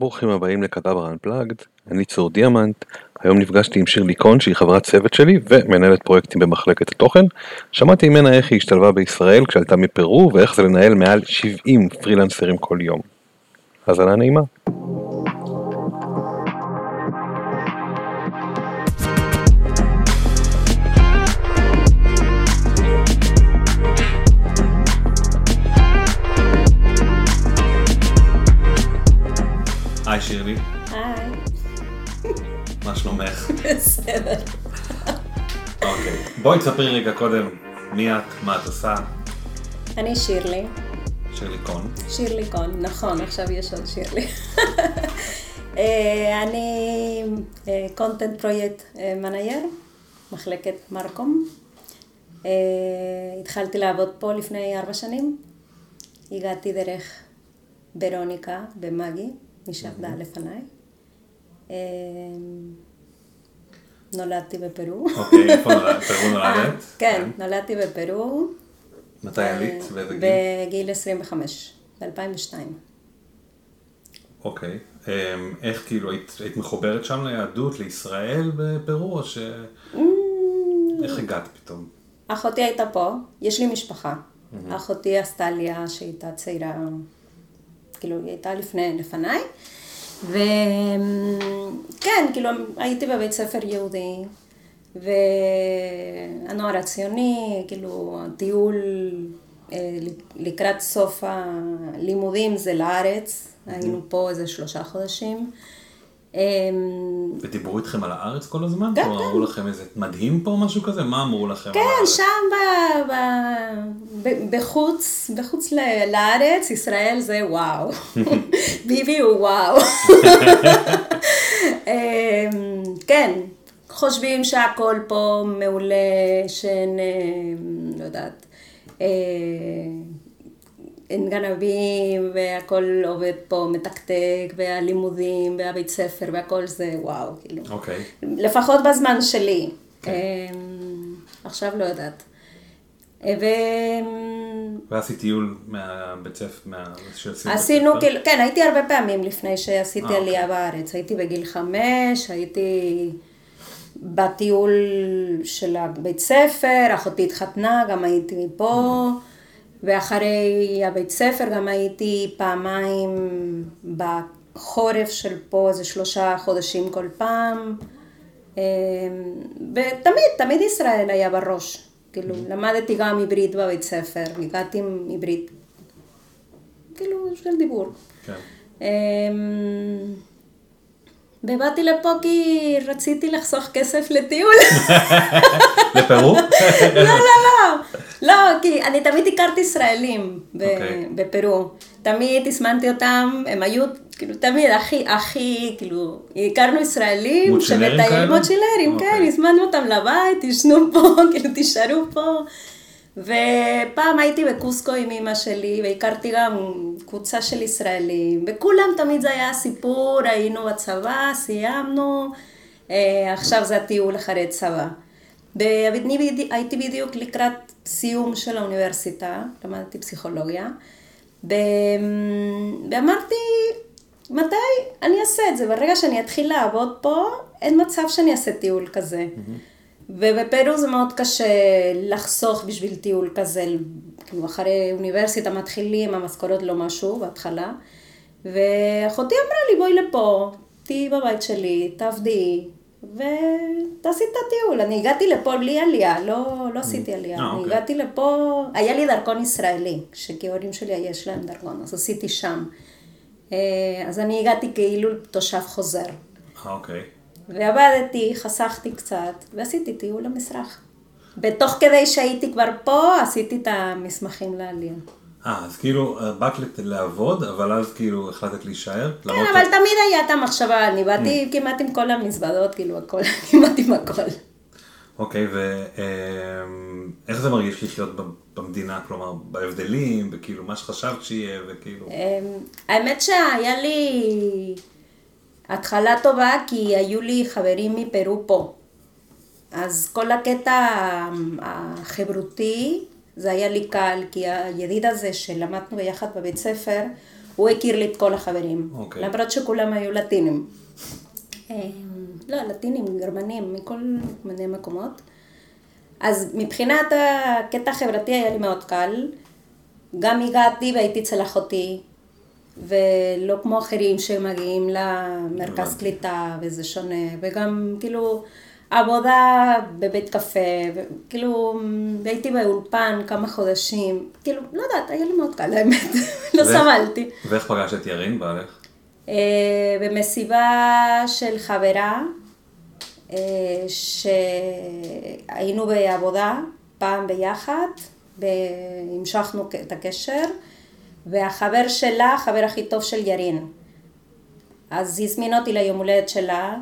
ברוכים הבאים לקדברה Unplugged, אני צור דיאמנט, היום נפגשתי עם שירלי קון שהיא חברת צוות שלי ומנהלת פרויקטים במחלקת התוכן. שמעתי ממנה איך היא השתלבה בישראל כשעלתה מפרו ואיך זה לנהל מעל 70 פרילנסרים כל יום. האזנה נעימה. בואי תספרי רגע קודם מי את, מה את עושה. אני שירלי, שירלי קון. שירלי קון, נכון, עכשיו יש עוד שירלי. אה, אני קונטנט פרויקט מנאייר, מחלקת מרקום. אה, התחלתי לעבוד פה לפני ארבע שנים. הגעתי דרך ברוניקה ומגי, מי שעבדה לפניי. אה, נולדתי בפרו. אוקיי, איפה נולדת? פרו נולדת? אה, כן, נולדתי בפרו. מתי עלית? באיזה גיל? בגיל 25, ב-2002. אוקיי. איך כאילו, היית היית מחוברת שם ליהדות, לישראל בפרו, או ש... Mm. איך הגעת פתאום? אחותי הייתה פה, יש לי משפחה. אחותי עשתה עלייה שהייתה צעירה, כאילו היא הייתה לפני, לפניי. וכן, כאילו הייתי בבית ספר יהודי, והנוער הציוני, כאילו הטיול אה, לקראת סוף הלימודים זה לארץ, היינו פה איזה שלושה חודשים. אמ, ודיברו איתכם על הארץ כל הזמן? כן, כלומר, כן. אמרו לכם איזה מדהים פה, משהו כזה? מה אמרו לכם על כן, הארץ? שם ב, ב, ב, בחוץ, בחוץ ל- לארץ, ישראל זה וואו. ביבי הוא וואו. אמ, כן, חושבים שהכל פה מעולה, שאין, אמ, לא יודעת, אין גנבים, והכל עובד פה מתקתק, והלימודים, והבית ספר, והכל זה וואו, כאילו. אוקיי. לפחות בזמן שלי. כן. אמ, עכשיו לא יודעת. ו... ועשית טיול מהבית ספר, מה... עשינו? כאילו, כן, הייתי הרבה פעמים לפני שעשיתי אה, עלייה בארץ. הייתי בגיל חמש, הייתי בטיול של הבית ספר, אחותי התחתנה, גם הייתי פה, ואחרי הבית ספר גם הייתי פעמיים בחורף של פה, איזה שלושה חודשים כל פעם. אמ, ותמיד, תמיד ישראל היה בראש. כאילו, למדתי גם עברית בבית ספר, הגעתי עם עברית, כאילו, של דיבור. כן. ובאתי לפה כי רציתי לחסוך כסף לטיול. לפרו? לא, לא, לא. לא, כי אני תמיד הכרתי ישראלים ב- אוקיי. בפרו. תמיד הזמנתי אותם, הם היו, כאילו, תמיד הכי, הכי, כאילו, הכרנו ישראלים, מוצ'ילרים שמטיילים- כאלה? מוצ'ילרים, כן, אוקיי. הזמנו אותם לבית, תשנו פה, כאילו, תישארו פה. ופעם הייתי בקוסקו עם אמא שלי, והכרתי גם קבוצה של ישראלים, וכולם תמיד זה היה סיפור, היינו בצבא, סיימנו, אה, עכשיו זה הטיול אחרי צבא. ואני הייתי בדיוק לקראת סיום של האוניברסיטה, למדתי פסיכולוגיה, ו... ואמרתי, מתי אני אעשה את זה? ברגע שאני אתחיל לעבוד פה, אין מצב שאני אעשה טיול כזה. ובפרו זה מאוד קשה לחסוך בשביל טיול כזה, כאילו אחרי אוניברסיטה מתחילים, המשכורות לא משהו בהתחלה. ואחותי אמרה לי, בואי לפה, תהיי בבית שלי, תעבדי, ותעשי את הטיול. אני הגעתי לפה בלי עלייה, לא, לא עשיתי עלייה. אה, אני אוקיי. הגעתי לפה, היה לי דרכון ישראלי, שכי ההורים שלי יש להם דרכון, אז עשיתי שם. אה, אז אני הגעתי כאילו תושב חוזר. אה, אוקיי. ועבדתי, חסכתי קצת, ועשיתי טיול למסרח. ותוך כדי שהייתי כבר פה, עשיתי את המסמכים לעלייה. אה, אז כאילו, אה, באת לעבוד, אבל אז כאילו החלטת להישאר? כן, אבל תמיד היה את המחשבה, אני באתי כמעט עם כל המזוודות, כאילו הכל, כמעט עם הכל. אוקיי, ואיך זה מרגיש לחיות במדינה? כלומר, בהבדלים, וכאילו, מה שחשבת שיהיה, וכאילו... אמ, האמת שהיה לי התחלה טובה, כי היו לי חברים מפרו פה. אז כל הקטע החברותי, זה היה לי קל, כי הידיד הזה שלמדנו ביחד בבית ספר, הוא הכיר לי את כל החברים. אוקיי. למרות שכולם היו לטינים. אה, לא, לטינים, גרמנים, מכל מיני מקומות. אז מבחינת הקטע החברתי היה לי מאוד קל. גם הגעתי והייתי אצל אחותי, ולא כמו אחרים שמגיעים למרכז. קליטה וזה שונה, וגם כאילו עבודה בבית קפה, כאילו והייתי באולפן כמה חודשים, כאילו, לא יודעת, היה לי מאוד קל האמת, לא סבלתי. ואיך פגשת את ירין, בעלך? אה, במסיבה של חברה, אה, שהיינו בעבודה פעם ביחד, והמשכנו את הקשר, והחבר שלה, החבר הכי טוב של ירין. אז הזמינה אותי ליום הולדת שלה,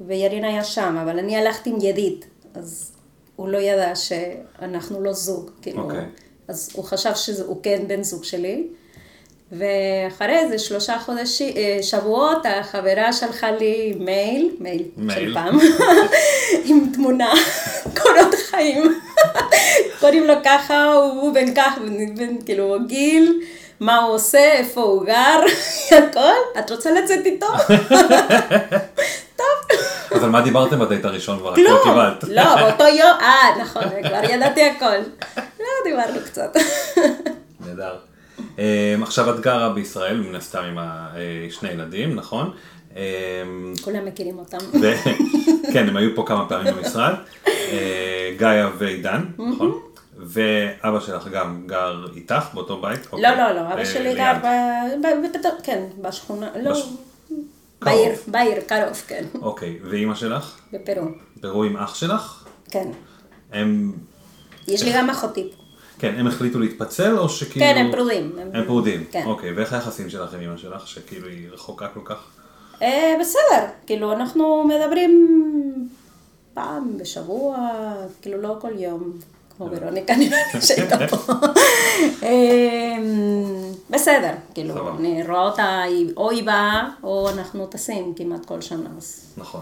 וירין היה שם, אבל אני הלכתי עם ידית, אז הוא לא ידע שאנחנו לא זוג, כאילו, אוקיי. אז הוא חשב שהוא כן בן זוג שלי. ואחרי איזה שלושה חודשים, אה, שבועות, החברה שלחה לי מייל, מייל, מייל. של פעם, עם תמונה, קורות חיים. קוראים לו ככה, הוא בן כך, בן, בן כאילו גיל, מה הוא עושה, איפה הוא גר, הכל. את רוצה לצאת איתו? טוב. אז על מה דיברתם בדייט הראשון כבר? כלום. קיבלת. לא, באותו יום, אה, נכון, כבר ידעתי הכל. לא, דיברנו קצת. נהדר. אה, עכשיו את גרה בישראל, מן הסתם עם אה, שני ילדים, נכון? אה, כולם מכירים אותם. כן, הם היו פה כמה פעמים במשרד. אה, גאיה ועידן, נכון? ואבא שלך גם גר איתך באותו בית? לא, אוקיי. לא, לא, אבא אה, שלי גר. ב... ב- ב- כן, בשכונה, לא, בש- בעיר. בעיר, קרוב, כן, אוקיי, ואימא שלך? בפרו, פרו עם אח שלך? כן. הם, יש לי גם אחותי. כן, הם החליטו להתפצל או שכאילו... כן, הם פרודים. הם פרודים, כן. אוקיי, ואיך היחסים שלך עם אמא שלך, שכאילו היא רחוקה כל כך? אה, בסדר, כאילו, אנחנו מדברים פעם בשבוע, כאילו, לא כל יום, כמו ורוניקה נראה לי שהייתה פה. אה, בסדר, כאילו, סבבה. אני רואה אותה, או היא באה, או אנחנו טסים כמעט כל שנה. נכון.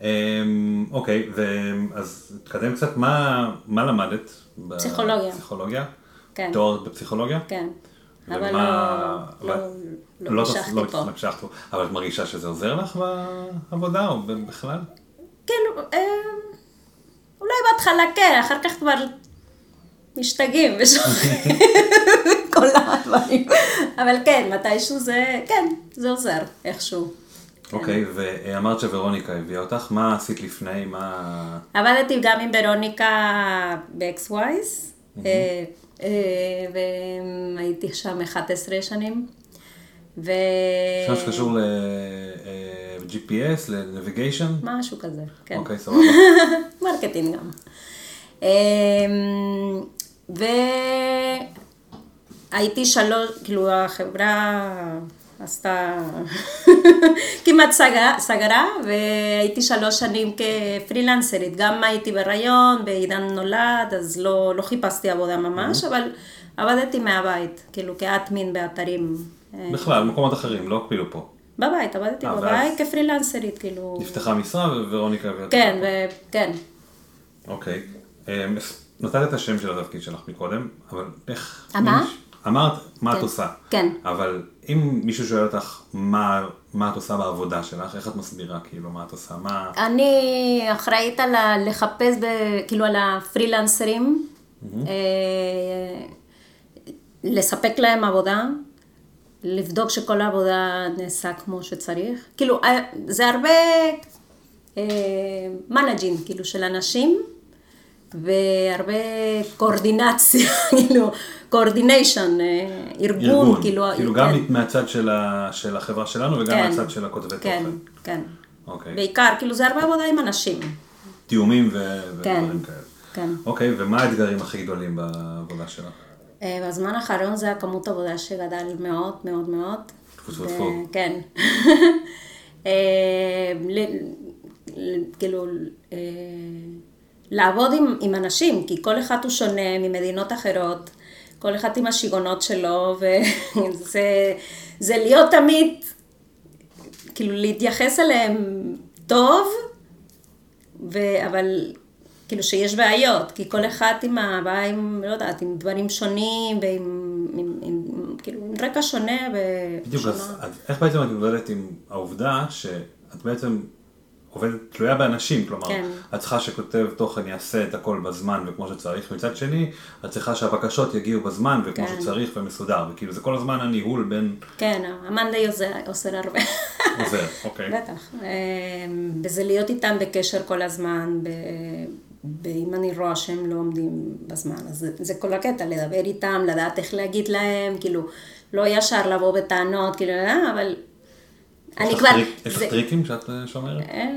אמ, אוקיי, אז תקדם קצת, מה, למדת? פסיכולוגיה. פסיכולוגיה? כן. תואר בפסיכולוגיה? כן. אבל לא, לא, לא המשכתי לא, פה. לא המשכת פה. אבל את מרגישה שזה עוזר לך בעבודה או בכלל? אה, אולי בהתחלה כן, אחר כך כבר משתגעים ושוכחים כל הדברים. אבל כן, מתישהו זה, כן, זה עוזר איכשהו. אוקיי, ואמרת שוורוניקה הביאה אותך, מה עשית לפני, מה... עבדתי גם עם ורוניקה באקס-ווייז, אה, והייתי שם 11 שנים. ו... משהו שקשור ל-GPS, ל-Navigation? משהו כזה, כן. אוקיי, סבבה. marketing גם. אמ, והייתי שלוש, כאילו החברה עשתה, כמעט סגרה, סגרה, והייתי שלוש שנים כפרילנסרית. גם הייתי בהיריון, ועידן נולד, אז לא, לא חיפשתי עבודה ממש, אבל עבדתי מהבית, כאילו כאטמין באתרים. אה, בכלל, מקומות אחרים, לא כאילו פה. בבית, עבדתי אה, בבית? כפרילנסרית, כאילו... נפתחה משרה וורוניקה הביאה אותך. כן, וכן. אוקיי. אמ, נתת את השם של התפקיד שלך מקודם, אבל איך... מה? אמרת מה את כן. עושה. כן. אבל אם מישהו שואל אותך מה, מה את עושה בעבודה שלך, איך את מסבירה כאילו מה את עושה, מה... אני אחראית על ה- לחפש, ב, כאילו על הפרילנסרים, אה, מלספק להם עבודה, לבדוק שכל העבודה נעשה כמו שצריך. כאילו, אה, זה הרבה managing, כאילו, של אנשים, והרבה קואורדינציה, כאילו, coordination, ארגון, ארגון, כאילו, כאילו כן, גם מהצד של, ה, של החברה שלנו וגם כן, מהצד של הכותבי כן, תוכן. כן. אוקיי. בעיקר, כאילו, זה הרבה עבודה עם אנשים. תיאומים ו- כן, ודברים כאלה. כן. אוקיי, ומה האתגרים הכי גדולים בעבודה שלך? אה, בזמן האחרון זה הכמות עבודה שגדל מאוד מאוד מאוד. ו-. כן. אה, כאילו, אה, לעבוד עם, עם אנשים, כי כל אחד הוא שונה ממדינות אחרות, כל אחד עם השיגעונות שלו, וזה זה להיות תמיד, כאילו להתייחס אליהם טוב, ו- אבל כאילו שיש בעיות, כי כל אחד עם הבעיה עם, לא יודעת, עם דברים שונים ועם עם, עם, כאילו, עם רקע שונה בדיוק, ושונה. אז, אז איך בעצם את מתמודדת עם העובדה שאת בעצם עובדת תלויה באנשים, כלומר, כן. את צריכה שכותב תוכן יעשה את הכל בזמן וכמו שצריך, מצד שני, את צריכה שהבקשות יגיעו בזמן וכמו כן. שצריך ומסודר, וכאילו זה כל הזמן הניהול בין כן, המאנדיי עוזר, עושה הרבה. עוזר, אוקיי. בטח. אה, וזה להיות איתם בקשר כל הזמן, ב... ב... אם אני רואה שהם לא עומדים בזמן. אז זה, זה כל הקטע, לדבר איתם, לדעת איך להגיד להם, כאילו, לא ישר לבוא בטענות, כאילו, אה, אבל... אני כבר... יש לך טריקים שאת אה, שומרת? אה,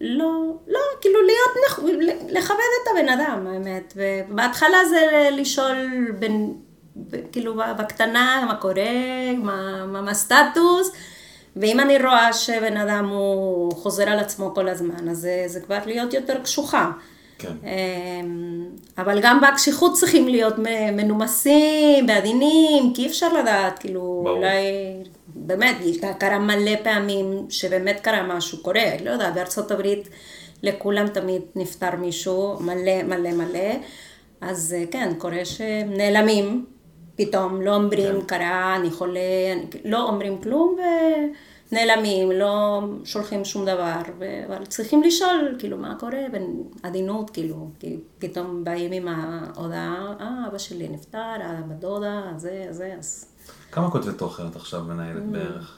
לא, לא, כאילו להיות. לכבד את הבן אדם, האמת. ובהתחלה זה לשאול בין, כאילו בקטנה, מה קורה, מה הסטטוס, ואם אני רואה שבן אדם הוא חוזר על עצמו כל הזמן, אז זה, זה כבר להיות יותר קשוחה. כן. אמ, אבל גם בקשיחות צריכים להיות מנומסים, בעדינים, כי אי אפשר לדעת, כאילו, ברור. אולי, באמת, קרה מלא פעמים שבאמת קרה משהו, קורה, לא יודע, בארצות הברית לכולם תמיד נפטר מישהו, מלא מלא מלא, אז אה, כן, קורה שהם נעלמים, פתאום לא אומרים, כן. קרה, אני חולה, אני, לא אומרים כלום ונעלמים, לא שולחים שום דבר, ו- אבל צריכים לשאול, כאילו, מה קורה, בעדינות, כאילו, כי פתאום באים עם ההודעה, אה, אבא שלי נפטר, הבת דודה, זה, זה, אז כמה כותבי תוכן את עכשיו מנהלת Mm. בערך?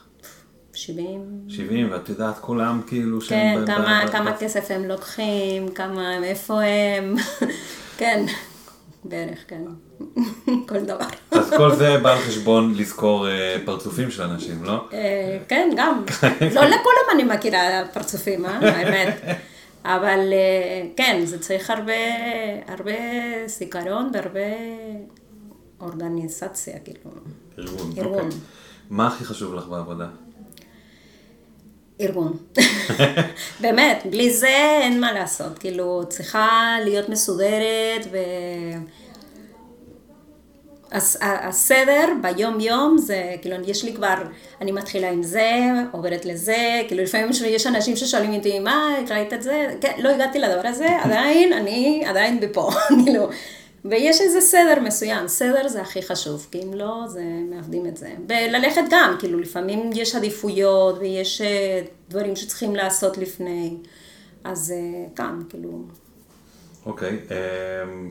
70. 70, ואת יודעת, כולם כאילו כן, שהם... ב- כמה, ב- כמה כסף הם לוקחים, כמה, מאיפה הם, כן, בערך, כן, כל דבר. אז כל זה בא על חשבון לזכור אה, פרצופים של אנשים, לא? אה, כן, גם. לא לכולם אני מכירה פרצופים, אה? האמת. אבל אה, כן, זה צריך הרבה, זיכרון והרבה אורגניזציה, כאילו. ארגון. ארגון. אוקיי. מה הכי חשוב לך בעבודה? ארגון. באמת, בלי זה אין מה לעשות. כאילו, צריכה להיות מסודרת ו... ה- הסדר ביום-יום זה, כאילו, יש לי כבר, אני מתחילה עם זה, עוברת לזה, כאילו, לפעמים יש אנשים ששואלים אותי, מה, ראית את זה? כן, לא הגעתי לדבר הזה, עדיין, אני עדיין בפה, כאילו. ויש איזה סדר מסוים, סדר זה הכי חשוב, כי אם לא, זה מאבדים את זה. וללכת גם, כאילו, לפעמים יש עדיפויות ויש אה, דברים שצריכים לעשות לפני, אז אה, גם, כאילו, אוקיי. אמ,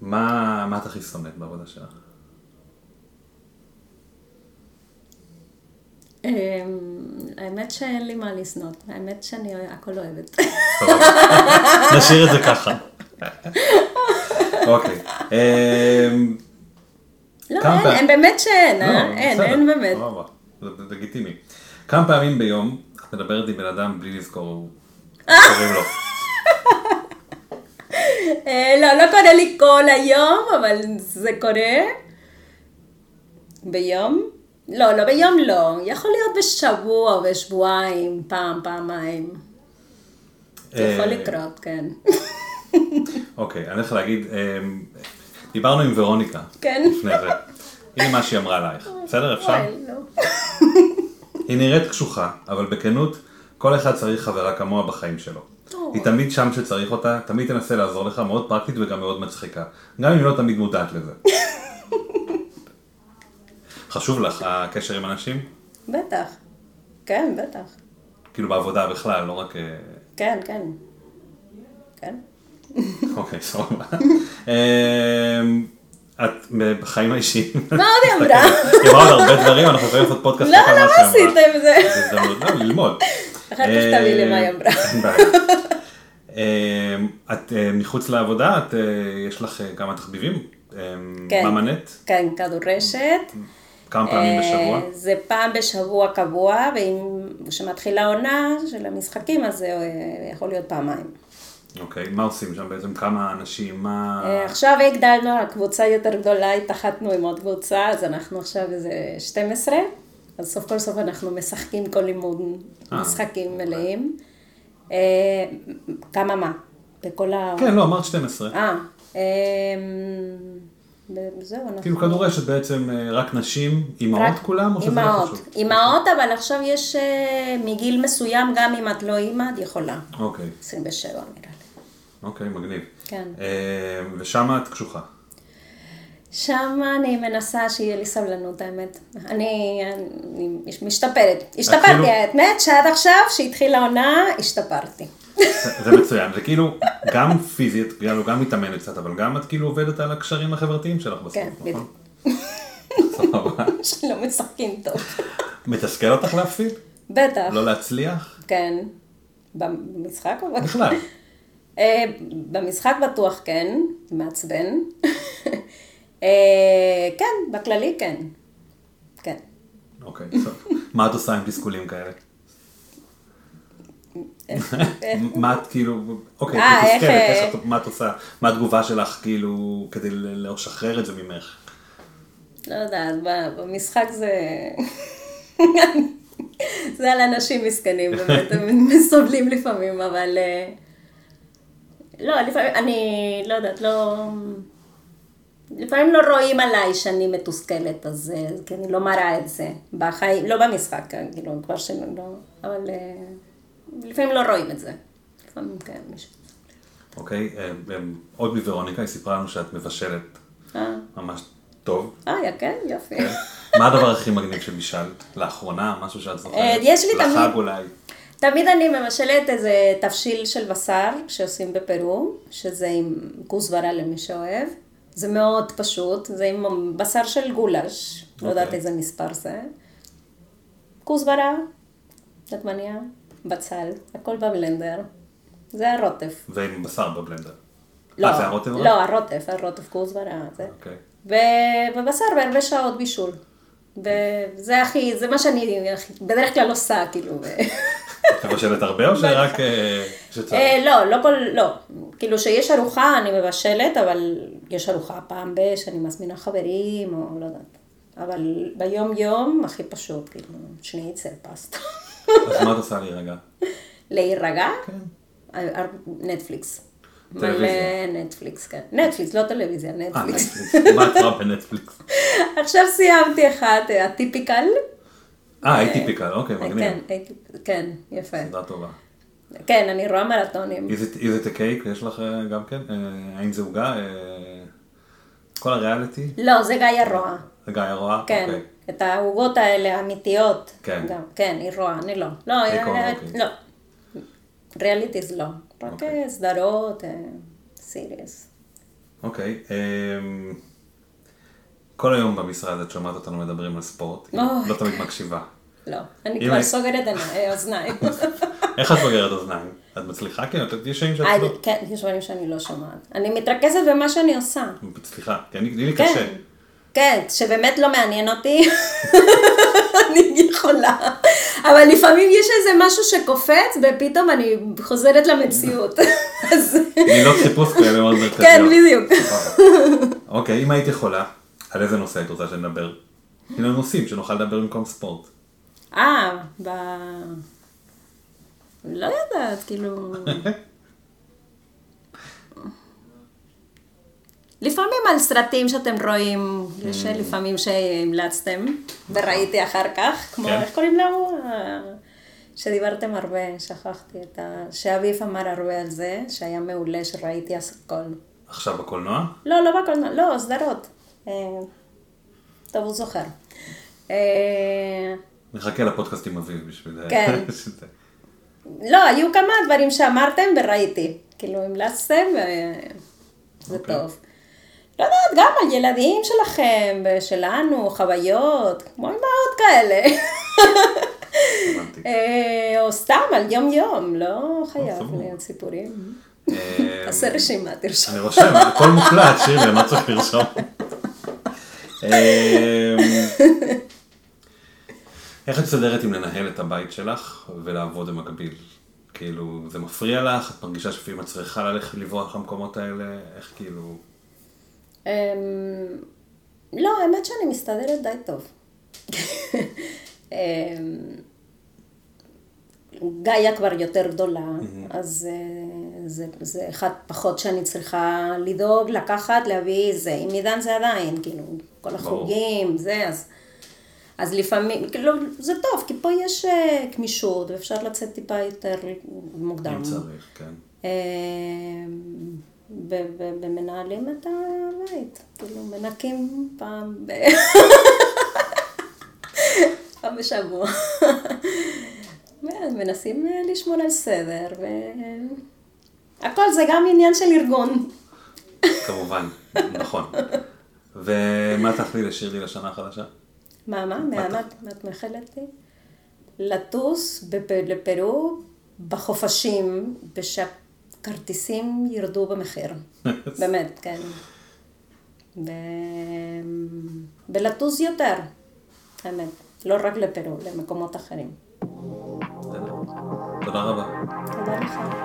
מה מה את הכי שונאת בעבודה שלך? אמ, האמת שאין לי מה לשנוא, האמת שאני הכל אוהבת. נשאיר את זה ככה. אוקיי. אמ, לא, אין, אין באמת שאין, לא, אה? אין, בסדר, אין באמת. זה לגיטימי. כמה פעמים ביום את מדברת עם בן אדם בלי לזכור קוראים לו? אה, לא, לא קורה לי כל היום, אבל זה קורה. ביום? לא, לא ביום לא. יכול להיות בשבוע או בשבועיים, פעם, פעמיים. זה יכול אה, לקרות, כן. אוקיי, אני הולך להגיד, אמ, דיברנו עם ורוניקה. כן. לפני זה. הנה מה שהיא אמרה עלייך. בסדר, אפשר? לא. היא נראית קשוחה, אבל בכנות, כל אחד צריך חברה כמוה בחיים שלו. היא תמיד שם שצריך אותה, תמיד תנסה לעזור לך, מאוד פרקטית וגם מאוד מצחיקה. גם אם היא לא תמיד מודעת לזה. חשוב לך הקשר עם אנשים? בטח. כן, בטח. כאילו בעבודה בכלל, לא רק... אה, כן, כן. כן. אוקיי, סבבה. אמ, את בחיים האישיים... מה עוד היא אמרה? היא אמרה עוד הרבה דברים, אנחנו יכולים לעשות פודקאסט לא, למה אמרה. עשיתם זה? זה הזדמנות, לא, ללמוד. אחר כך תביא לי מה היא אמרה. אמ, את אה, מחוץ לעבודה, את, אה, יש לך אה, כמה תחביבים? כן. ממנט? כן, כדורשת. כמה פעמים בשבוע? אה, זה פעם בשבוע קבוע, ואם כשמתחילה עונה של המשחקים, אז זה אה, יכול להיות פעמיים. אוקיי, מה עושים שם בעצם? כמה אנשים? מה... אה, עכשיו הגדלנו, הקבוצה יותר גדולה, התאחדנו עם עוד קבוצה, אז אנחנו עכשיו איזה 12, אז סוף כל סוף אנחנו משחקים כל לימוד אה. משחקים מלאים. אה, כמה מה? בכל ה... כן, לא, אמרת 12. אה, אה, וזהו, אנחנו... כאילו כדורשת בעצם אה, רק נשים, אימהות כולם? או שזה לא. חשוב? אימהות, אבל עכשיו יש מגיל מסוים, גם אם את לא אימא, את יכולה. אוקיי, 27 נראה לי. אוקיי, מגניב. כן. ושם את קשוחה. שם אני מנסה שיהיה לי סבלנות, האמת. אני, אני משתפרת. השתפרתי, כאילו- האמת, שעד עכשיו, שהתחילה העונה, השתפרתי. זה מצוין, זה כאילו גם פיזית, כאילו גם מתאמנת קצת, אבל גם את כאילו עובדת על הקשרים החברתיים שלך בסוף, כן, נכון? סבבה. שלא משחקים טוב. מתסכל אותך להפסיד? בטח, לא להצליח? כן. במשחק או בכלל. אה, במשחק בטוח כן, מעצבן. אה, כן, בכללי כן. כן. אוקיי, טוב. מה את עושה עם תסכולים כאלה? מה את כאילו, אוקיי, אה, את איך, מתסכלת, אה, מה את עושה? מה התגובה שלך כאילו כדי לשחרר את זה ממך? לא יודעת, במשחק זה... זה על אנשים מסכנים, באמת, הם סובלים לפעמים, אבל... לא, לפעמים, אני לא יודעת, לא... לפעמים לא רואים עליי שאני מתוסכלת, אז אה, כי אני לא מראה את זה בחיים, לא במשחק, כן, כאילו, כבר שאני לא... אבל אה, לפעמים לא רואים את זה. לפעמים כן, מישהו... אוקיי, אה, אה, עוד מוורוניקה, היא סיפרה לנו שאת מבשלת אה, ממש טוב. אה, כן, יופי. מה הדבר הכי מגניב שבישלת? לאחרונה, משהו שאת זוכרת? אה, יש לי לחג תמיד- אולי. תמיד אני מבשלת איזה תבשיל של בשר שעושים בפרו, שזה עם כוסברה למי שאוהב. זה מאוד פשוט, זה עם בשר של גולש, לא יודעת אוקיי. איזה מספר זה. כוסברה, נתמניה, בצל, הכל בבלנדר. זה הרוטף. ועם בשר בבלנדר. לא, אה, זה הרוטב? רק? לא, הרוטף, הרוטף כוסברה, זה. אוקיי. ו- ובשר בהרבה שעות בישול. וזה הכי, זה מה שאני בדרך כלל עושה, כאילו. את מבשלת הרבה או שרק אה, שצריך? אה, לא, לא כל, לא. כאילו שיש ארוחה אני מבשלת, אבל יש ארוחה פעם ב- שאני מזמינה חברים, או לא יודעת. אבל ביום יום הכי פשוט, כאילו, שניצל, פסטה. אז מה את עושה להירגע? להירגע? כן. אה, אה, נטפליקס. טלוויזיה. נטפליקס, כן. נטפליקס, לא טלוויזיה, אה, נטפליקס. מה את רואה בנטפליקס? עכשיו סיימתי אה, הטיפיקל. אה, הייתי פיקל, אוקיי, כן, מגניב. הייתי, כן, יפה. סדרה טובה. כן, אני רואה מרתונים. A cake? יש לך אה, גם כן? אה, האם זה עוגה? אה, כל הריאליטי? לא, זה גיא רואה. זה גיא רואה? כן, אוקיי. את העוגות האלה, האמיתיות. כן. גם, כן, היא רואה, אני לא. לא. לא. ריאליטיז לא. רק אוקיי. סדרות, סיריוס. אוקיי. אמ, כל היום במשרד את שומעת אותנו מדברים על ספורט. אוי. לא תמיד מקשיבה. לא, אני כבר סוגרת עיני- אוזניים. איך את בוגרת אוזניים? את מצליחה? כן, את- יש שנים שאת אה, לא... כן, יש דברים שאני לא שומעת. אני מתרכזת במה שאני עושה. סליחה, כי אני, לי כן. קשה. כן, שבאמת לא מעניין אותי, אני יכולה. אבל לפעמים יש איזה משהו שקופץ, ופתאום אני חוזרת למציאות. מילות חיפוש כאלה מאוד מרכזיות. כן, בדיוק. אוקיי, אם היית יכולה, על איזה נושא היית רוצה שנדבר? כאילו נושאים שנוכל לדבר במקום ספורט. אה, ב... לא יודעת, כאילו... לפעמים על סרטים שאתם רואים, יש לפעמים שהמלצתם, וראיתי אחר כך, כמו, כן. איך קוראים לו? אה, שדיברתם הרבה, שכחתי את ה... שאביב אמר הרבה על זה, שהיה מעולה, שראיתי אז הכל. עכשיו בקולנוע? לא, לא בקולנוע, לא, סדרות. אה, טוב, הוא זוכר. אה, נחכה לפודקאסט עם אביב בשביל... כן. לא, היו כמה דברים שאמרתם וראיתי. כאילו, המלצתם וזה אוקיי. טוב. לא יודעת, גם על ילדים שלכם ושלנו, חוויות, כמו אמהות כאלה. אה, או סתם על יום-יום, לא חייב סבבה. להיות סיפורים. תעשה רשימה, תרשום. אני רושם, הכל מוקלט, שירי, מה צריך לרשום? איך את מסתדרת עם לנהל את הבית שלך ולעבוד במקביל? כאילו, זה מפריע לך? את מרגישה שלפעמים את צריכה ללכת לברוח למקומות האלה? איך כאילו... אמ, לא, האמת שאני מסתדרת די טוב. אמ, גאיה כבר יותר גדולה, אז אה, זה, זה אחד פחות שאני צריכה לדאוג, לקחת, להביא זה. עם עידן זה עדיין, כאילו, כל החוגים, זה, אז, אז לפעמים, כאילו, זה טוב, כי פה יש אה, גמישות, ואפשר לצאת טיפה יותר מוקדם. אם צריך, כן. ו- ו- ומנהלים את הבית, כאילו מנקים פעם ב... פעם בשבוע. מנסים אה, לשמור על סדר, והכל זה גם עניין של ארגון. כמובן, נכון. ומה תאכלי לשירלי לשנה החדשה? מה, מה? מה את מאחלת לי? לטוס לפרו בחופשים, ושהכרטיסים ירדו במחיר. באמת, כן. ו... ולטוס יותר, האמת. לא רק לפרו, למקומות אחרים. תודה רבה. תודה לך.